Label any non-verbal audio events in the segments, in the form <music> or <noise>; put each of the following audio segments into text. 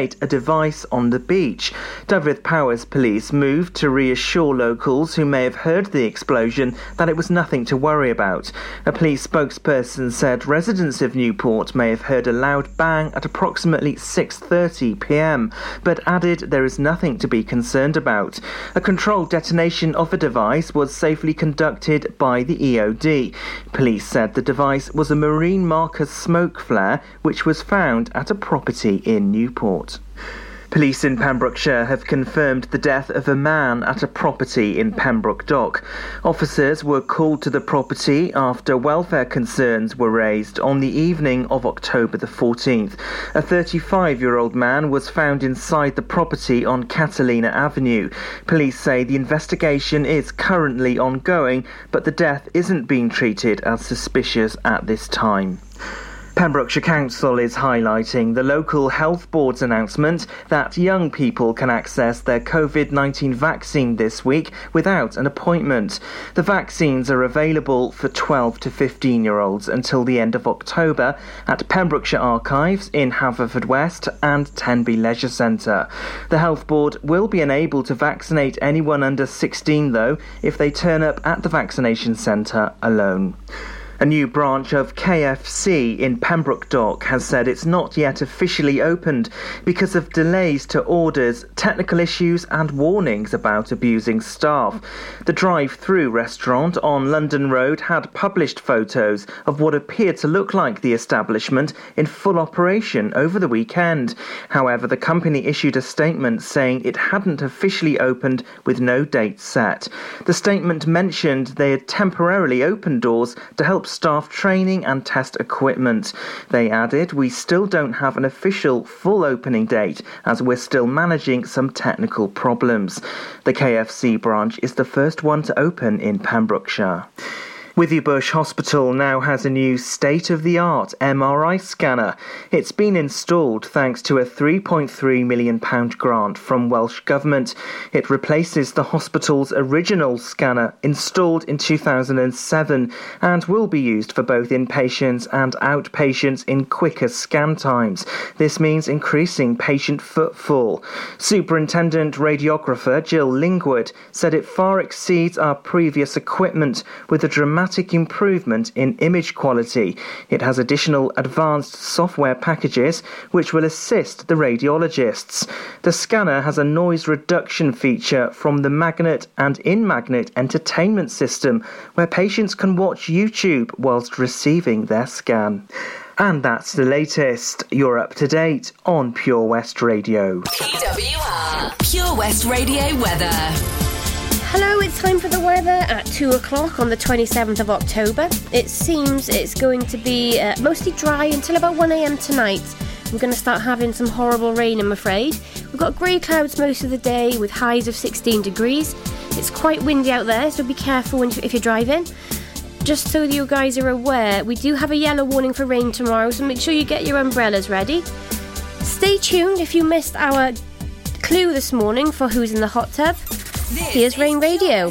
locate a device on the beach. Dyfed Powys police moved to reassure locals who may have heard the explosion that it was nothing to worry about. A police spokesperson said residents of Newport may have heard a loud bang at approximately 6:30 p.m., but added there is nothing to be concerned about. A controlled detonation of the device was safely conducted by the EOD. Police said the device was a marine marker smoke flare which was found at a property in Newport. Police in Pembrokeshire have confirmed the death of a man at a property in Pembroke Dock. Officers were called to the property after welfare concerns were raised on the evening of October the 14th. A 35 year old man was found inside the property on Catalina Avenue. Police say the investigation is currently ongoing, but the death isn't being treated as suspicious at this time. Pembrokeshire Council is highlighting the local health board's announcement that young people can access their COVID 19 vaccine this week without an appointment. The vaccines are available for 12 to 15 year olds until the end of October at Pembrokeshire Archives in Haverfordwest and Tenby Leisure Centre. The health board will be unable to vaccinate anyone under 16 though if they turn up at the vaccination centre alone. A new branch of KFC in Pembroke Dock has said it's not yet officially opened because of delays to orders, technical issues, and warnings about abusing staff. The drive through restaurant on London Road had published photos of what appeared to look like the establishment in full operation over the weekend. However, the company issued a statement saying it hadn't officially opened with no date set. The statement mentioned they had temporarily opened doors to help staff training and test equipment. They added, We still don't have an official full opening date as we're still managing some technical problems. The KFC branch is the first one to open in Pembrokeshire. Withybush Hospital now has a new state of the art MRI scanner. It's been installed thanks to a £3.3 million grant from Welsh Government. It replaces the hospital's original scanner installed in 2007 and will be used for both inpatients and outpatients in quicker scan times. This means increasing patient footfall. Superintendent radiographer Jill Lingwood said it far exceeds our previous equipment with a dramatic dramatic improvement in image quality. It has additional advanced software packages which will assist the radiologists. The scanner has a noise reduction feature from the magnet and in magnet entertainment system where patients can watch YouTube whilst receiving their scan. And that's the latest. You're up to date on Pure West Radio. PWR Pure West Radio weather. Hello, it's time for the weather at 2 o'clock on the 27th of October. It seems it's going to be uh, mostly dry until about 1am tonight. We're going to start having some horrible rain, I'm afraid. We've got grey clouds most of the day with highs of 16 degrees. It's quite windy out there, so be careful when, if you're driving. Just so you guys are aware, we do have a yellow warning for rain tomorrow, so make sure you get your umbrellas ready. Stay tuned if you missed our clue this morning for who's in the hot tub. This Here's Rain Radio.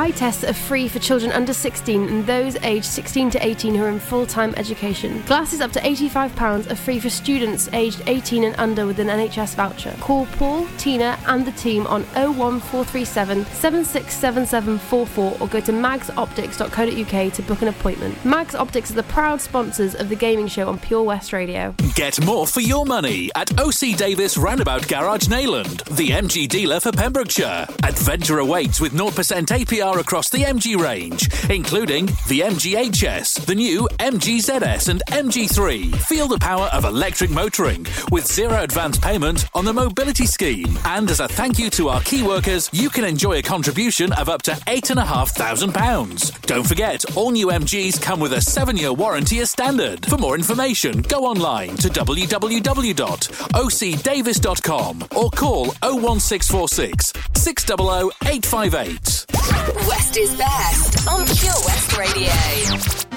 Eye tests are free for children under 16 and those aged 16 to 18 who are in full time education. Glasses up to £85 are free for students aged 18 and under with an NHS voucher. Call Paul, Tina, and the team on 01437 767744 or go to magsoptics.co.uk to book an appointment. Mags Optics are the proud sponsors of the gaming show on Pure West Radio. Get more for your money at OC Davis Roundabout Garage Neyland, the MG dealer for Pembrokeshire. Adventure awaits with 0% APR across the MG range, including the MGHS, the new MGZS, and MG3. Feel the power of electric motoring with zero advance payment on the mobility scheme. And as a thank you to our key workers, you can enjoy a contribution of up to £8,500. Don't forget, all new MGs come with a seven year warranty as standard. For more information, go online to www.ocdavis.com or call 01646 600 858. West is best on Pure West Radio.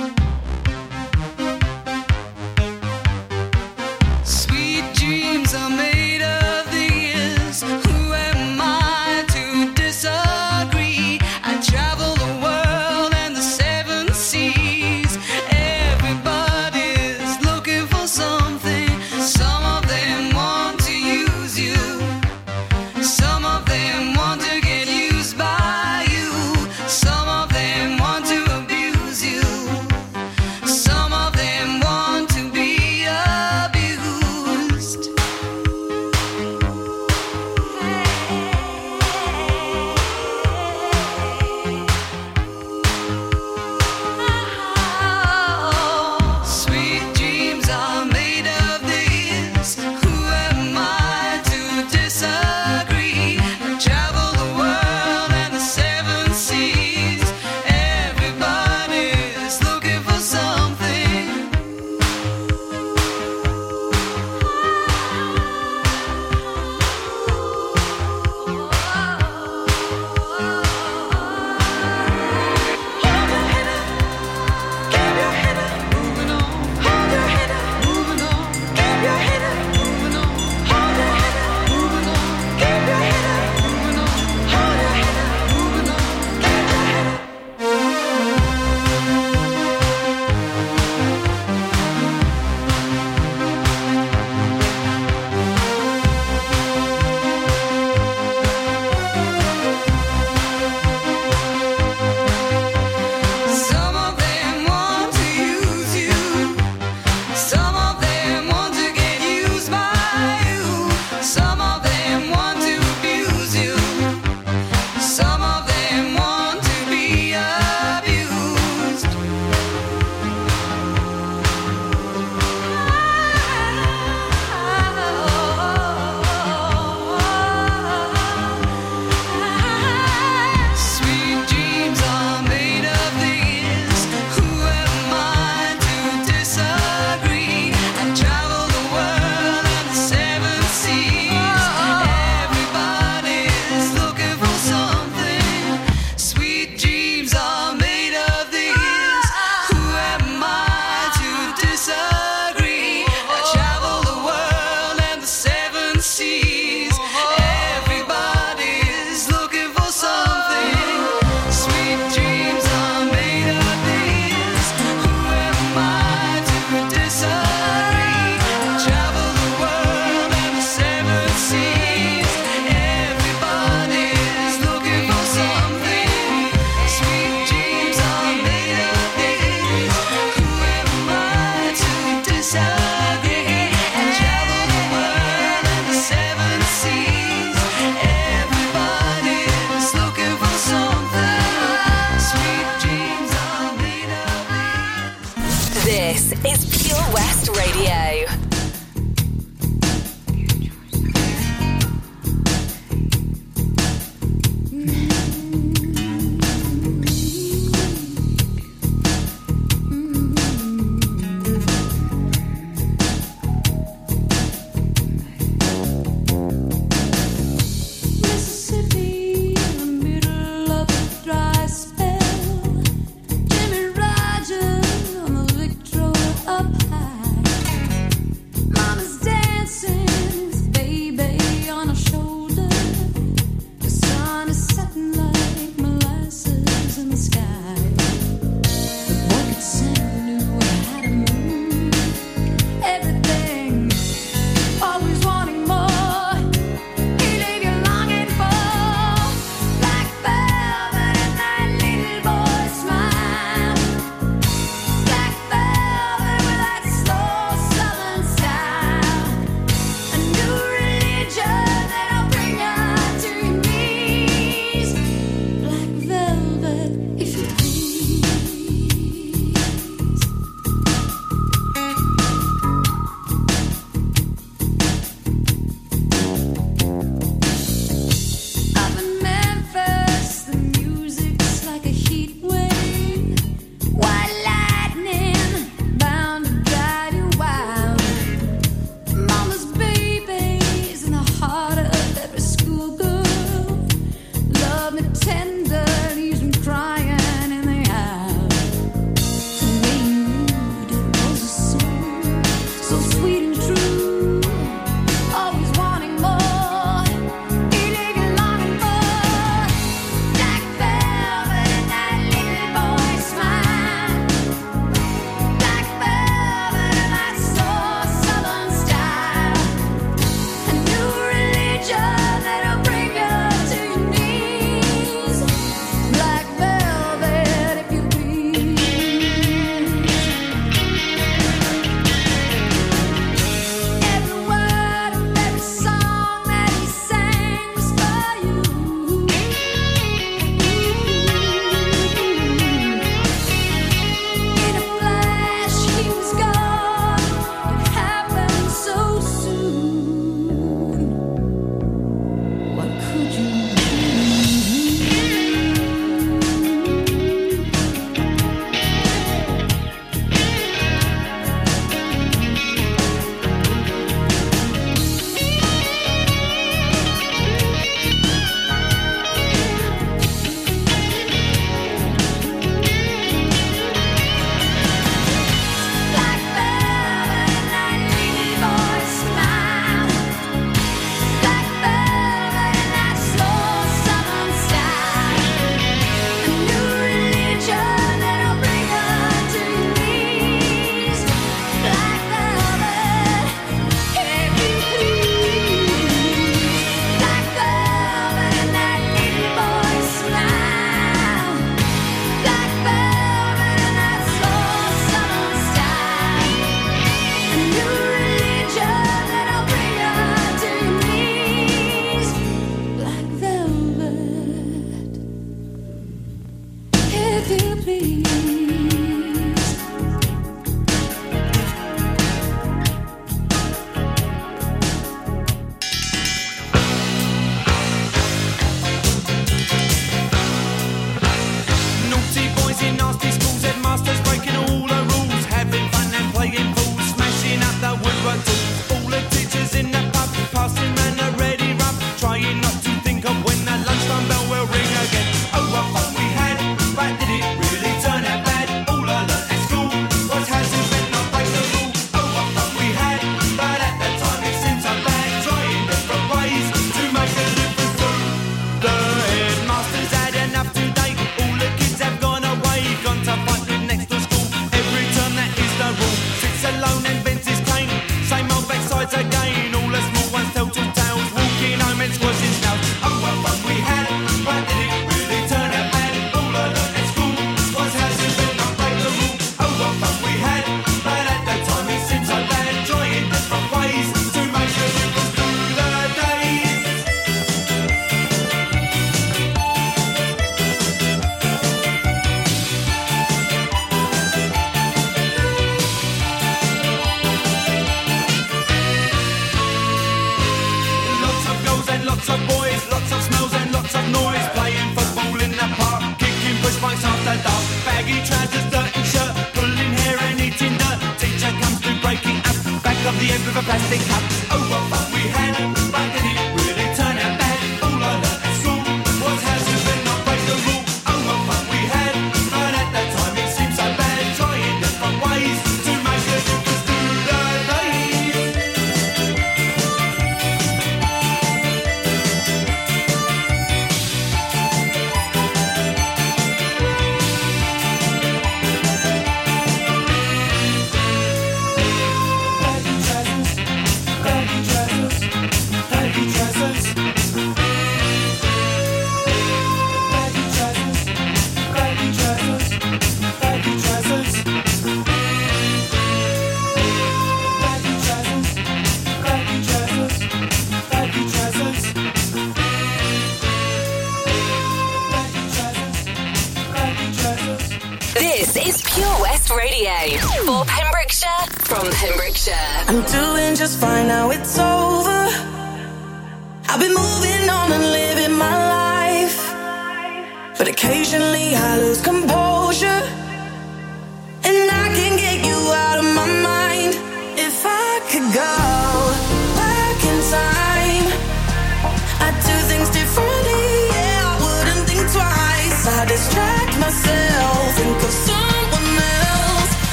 plastic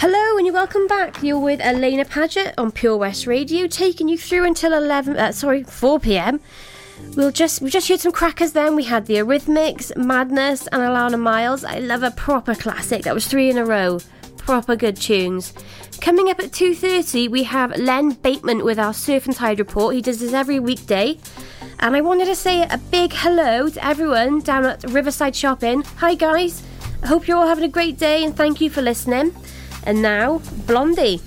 Hello and you're welcome back. You're with Alaina Paget on Pure West Radio, taking you through until eleven. Uh, sorry, four p.m. We'll just we just heard some crackers. Then we had the Eurythmics, Madness, and Alannah Myles. I love a proper classic. That was three in a row. Proper good tunes. Coming up at two thirty, we have Len Bateman with our Surf and Tide report. He does this every weekday. And I wanted to say a big hello to everyone down at Riverside Shopping. Hi guys. I hope you're all having a great day and thank you for listening. And now, Blondie.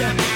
future.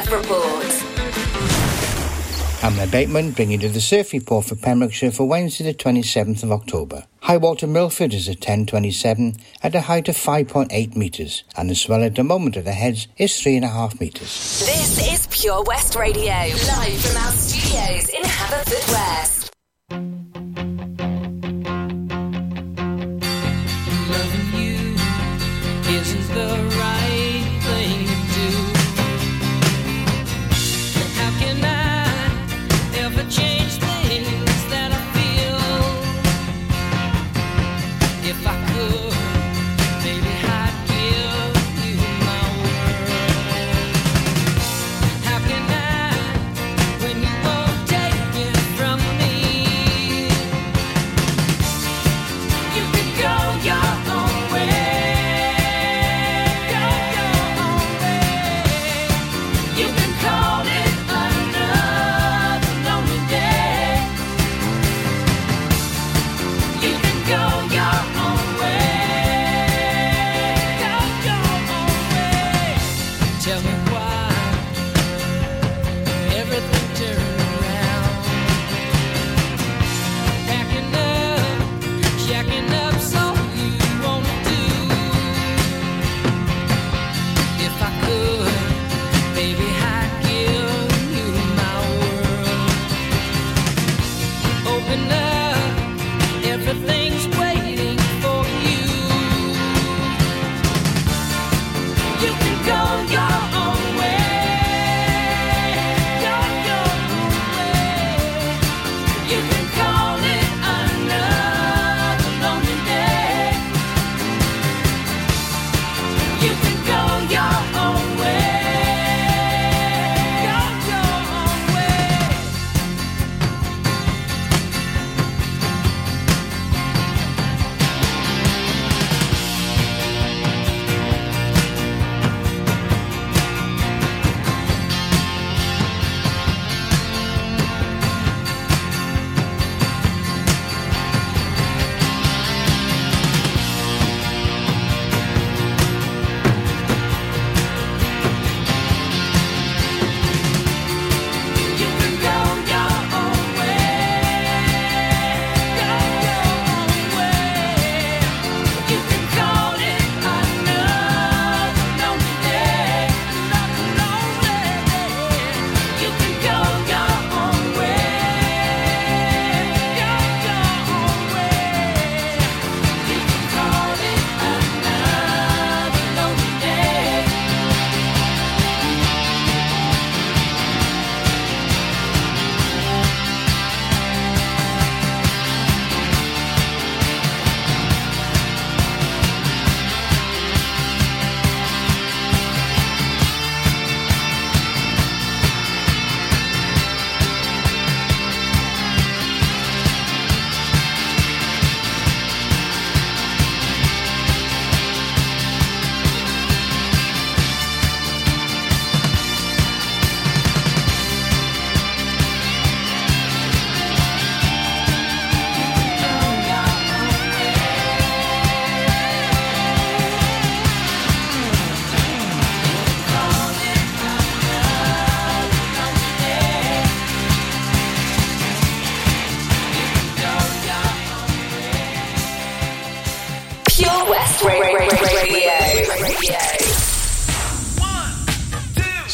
Surf Report. I'm Matt Bateman bringing you the surf report for Pembrokeshire for Wednesday the 27th of October. High water Milford is at 10.27 at a height of 5.8 metres and the swell at the moment at the heads is 3.5 metres. This is Pure West Radio, live from our studios in Haverfordwest.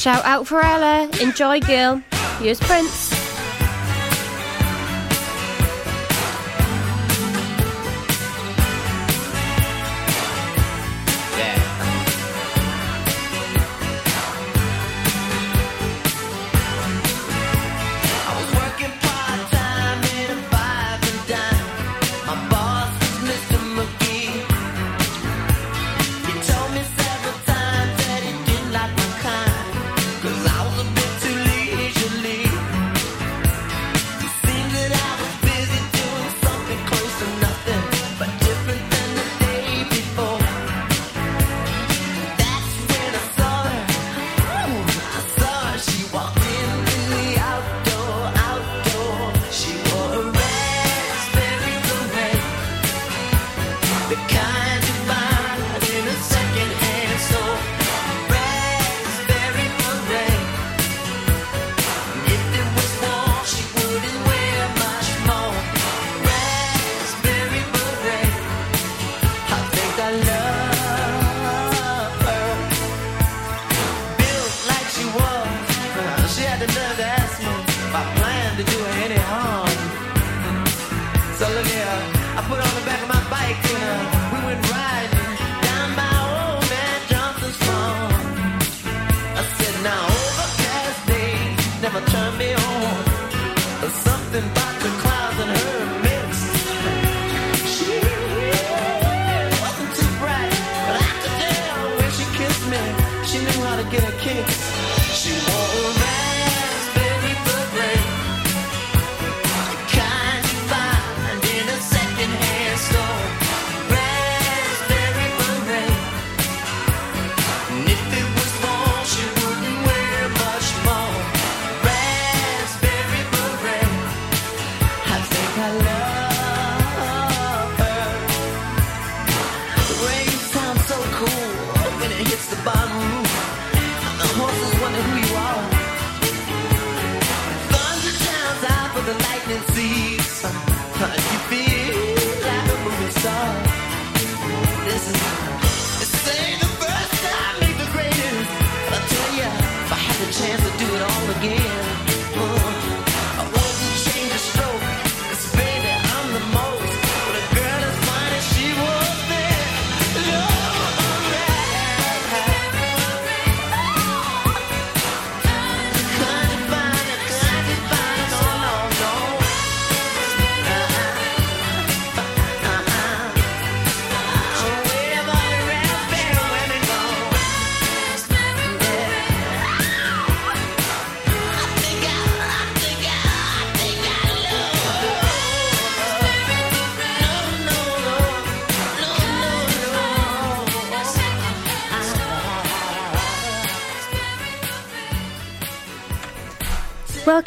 Shout out for Ella. Enjoy, girl. Here's Prince. Never turn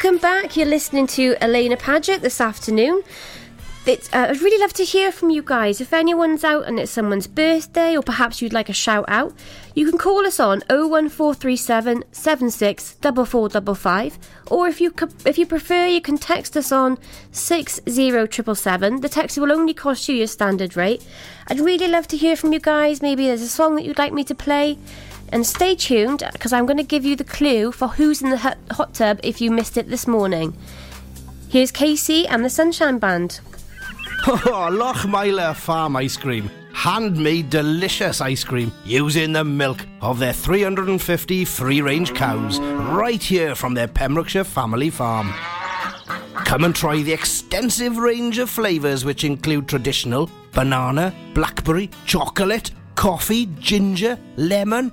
Welcome back. You're listening to Alaina Paget this afternoon. Uh, I'd really love to hear from you guys. If anyone's out and it's someone's birthday, or perhaps you'd like a shout out, you can call us on 01437 76 4455. Or if you if you prefer, you can text us on 60777. The text will only cost you your standard rate. I'd really love to hear from you guys. Maybe there's a song that you'd like me to play. And stay tuned because I'm going to give you the clue for who's in the hot, tub if you missed it this morning. Here's KC and the Sunshine Band. <laughs> Oh, Lochmeyler Farm Ice Cream. Handmade delicious ice cream using the milk of their 350 free range cows right here from their Pembrokeshire family farm. Come and try the extensive range of flavours which include traditional banana, blackberry, chocolate, coffee, ginger, lemon,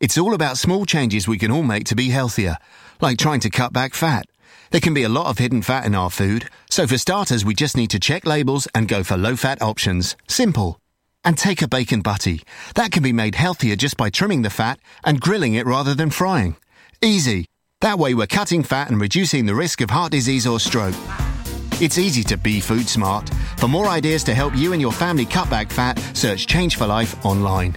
It's all about small changes we can all make to be healthier, like trying to cut back fat. There can be a lot of hidden fat in our food, so for starters, we just need to check labels and go for low fat options. Simple. And take a bacon butty. That can be made healthier just by trimming the fat and grilling it rather than frying. Easy. That way, we're cutting fat and reducing the risk of heart disease or stroke. It's easy to be food smart. For more ideas to help you and your family cut back fat, search Change for Life online.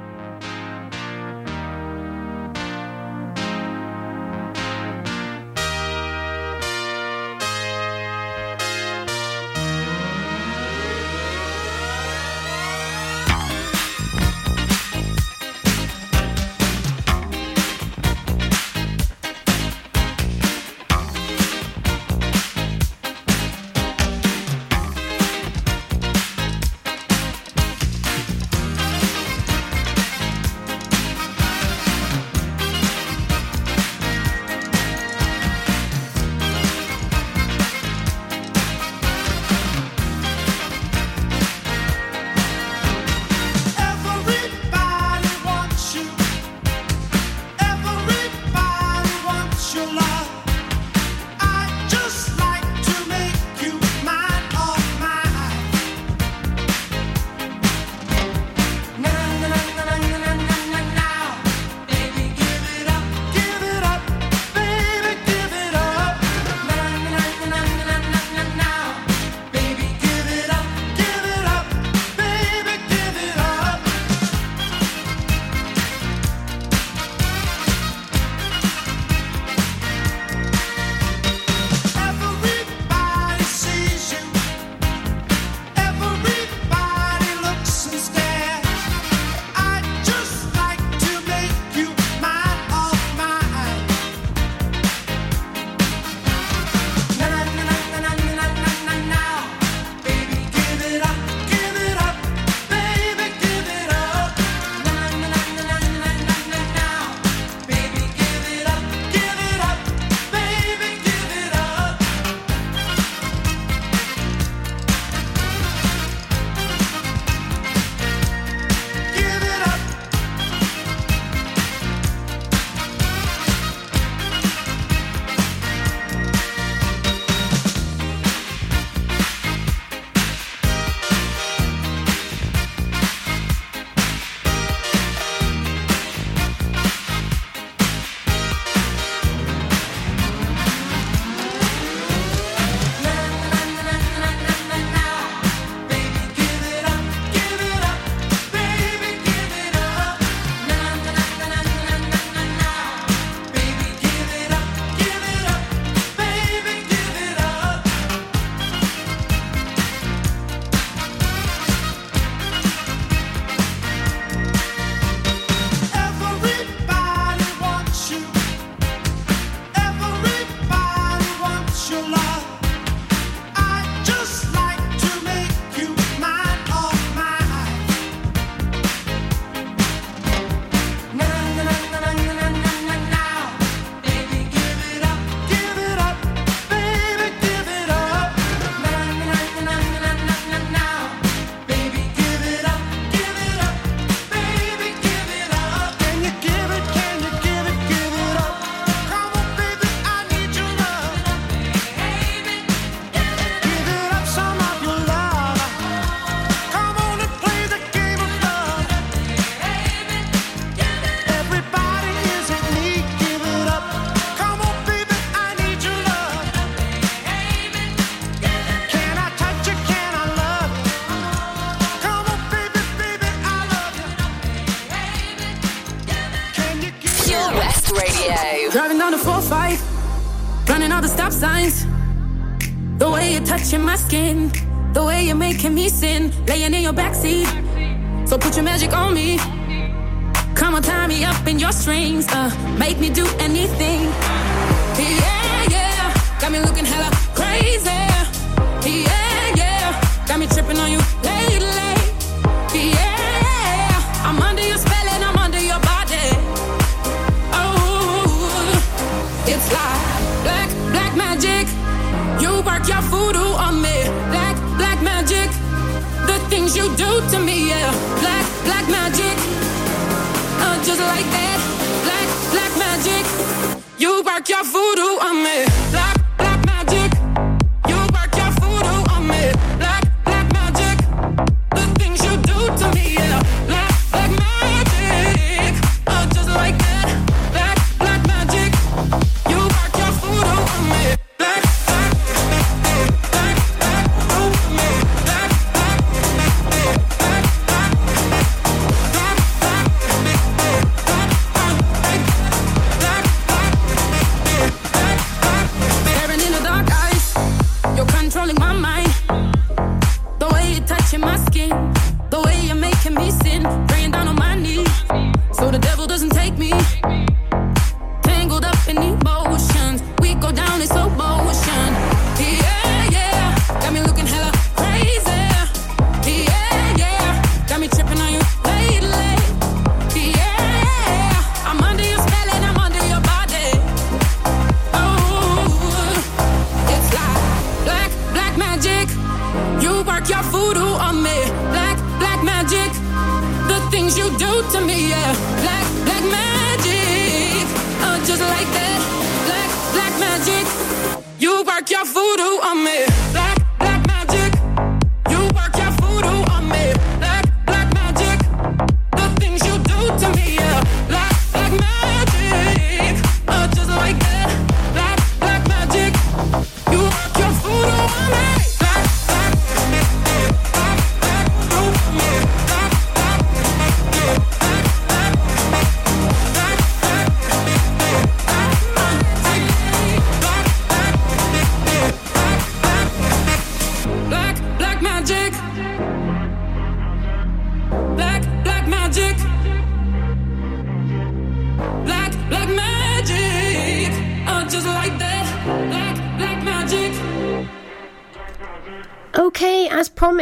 Things you do to me, yeah. Black, black magic. Uh, just like that. Black, black magic. You work your voodoo on me. Black,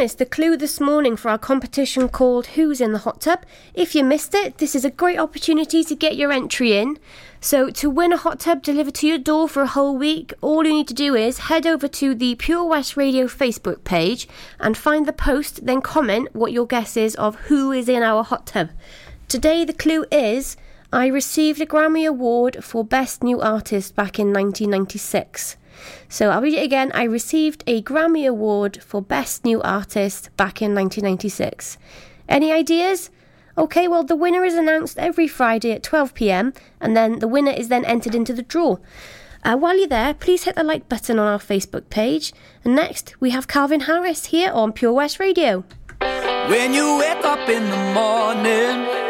promised, the clue this morning for our competition called Who's in the Hot Tub. If you missed it, this is a great opportunity to get your entry in. So, to win a hot tub delivered to your door for a whole week, all you need to do is head over to the Pure West Radio Facebook page and find the post, then comment what your guess is of who is in our hot tub. Today, the clue is I received a Grammy Award for Best New Artist back in 1996. So I'll read it again. I received a Grammy Award for Best New Artist back in 1996. Any ideas? Okay, well, the winner is announced every Friday at 12 pm, and then the winner is then entered into the draw. Uh, while you're there, please hit the like button on our Facebook page. And next, we have Calvin Harris here on Pure West Radio. When you wake up in the morning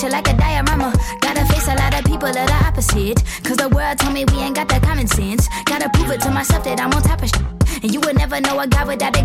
Picture like a diorama. Gotta face a lot of people that are opposite. Cause the world told me we ain't got that common sense. Gotta prove it to myself that I'm on top of shit. And you would never know a guy without a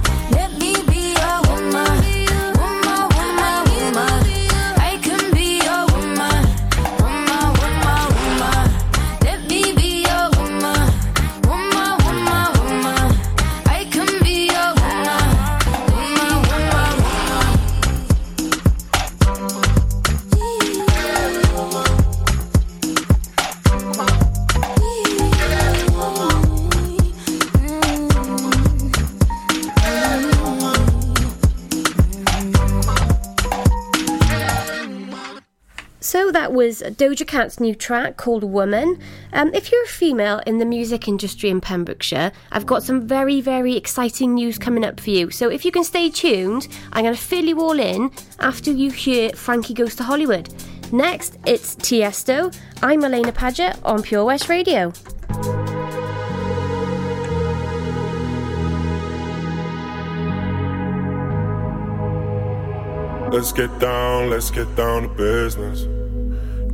Your was Doja Cat's new track called Woman. Um, if you're a female in the music industry in Pembrokeshire, I've got some very, very exciting news coming up for you. So if you can stay tuned, I'm going to fill you all in after you hear Frankie Goes to Hollywood. Next, it's Tiesto. I'm Alaina Paget on Pure West Radio. Let's get down, let's get down to business.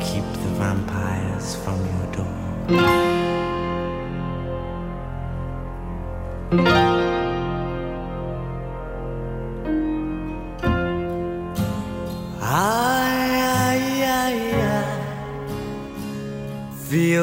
Keep the vampires from your door.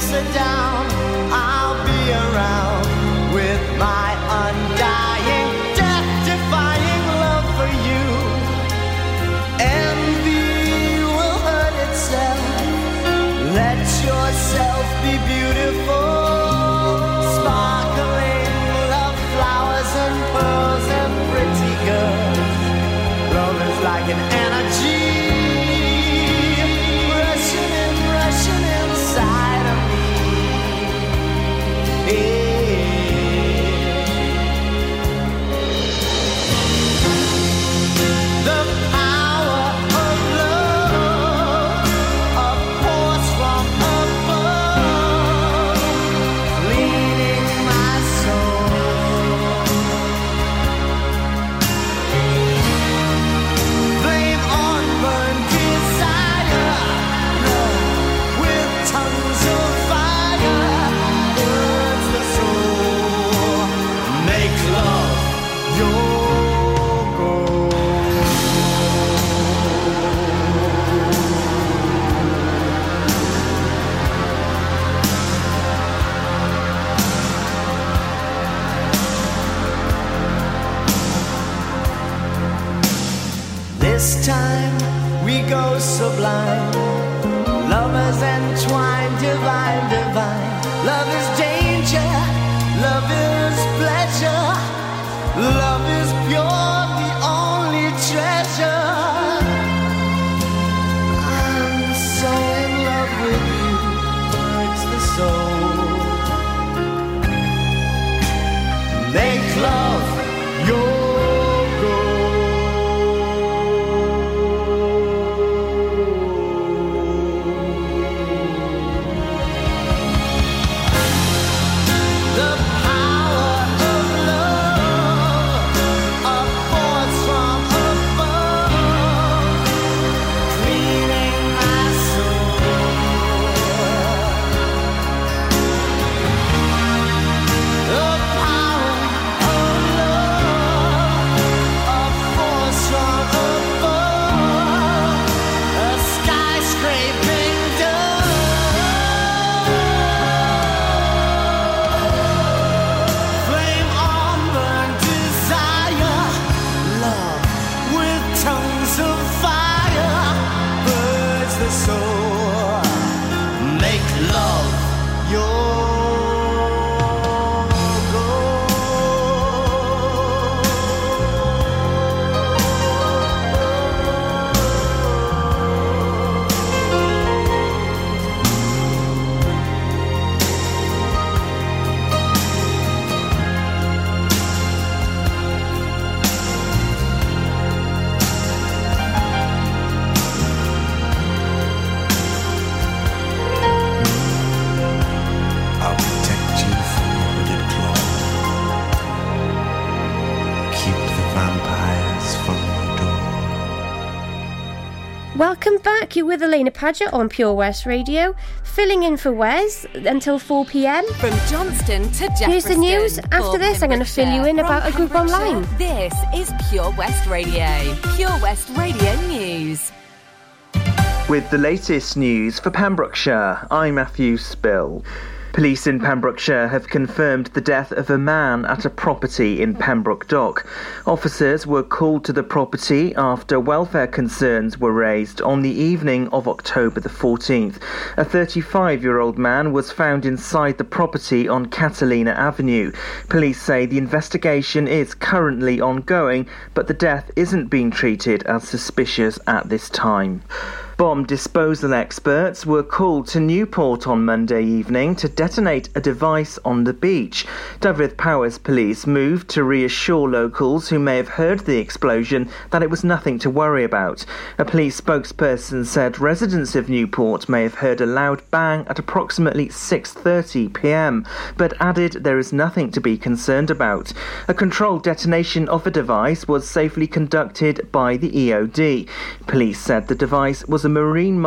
sit down, I'll be around with my with Alaina Paget on Pure West Radio, filling in for Wes until 4 pm. From Johnston to Jeffreyston. Here's the news. After this, I'm going to fill you in about a group online. This is Pure West Radio. Pure West Radio News. With the latest news for Pembrokeshire, I'm Matthew Spill. Police in Pembrokeshire have confirmed the death of a man at a property in Pembroke Dock. Officers were called to the property after welfare concerns were raised on the evening of October the 14th. A 35 year old man was found inside the property on Catalina Avenue. Police say the investigation is currently ongoing, but the death isn't being treated as suspicious at this time. Bomb disposal experts were called to Newport on Monday evening to detonate a device on the beach. Dyfed Powys police moved to reassure locals who may have heard the explosion that it was nothing to worry about. A police spokesperson said residents of Newport may have heard a loud bang at approximately 6:30 p.m., but added there is nothing to be concerned about. A controlled detonation of a device was safely conducted by the EOD. Police said the device was a marine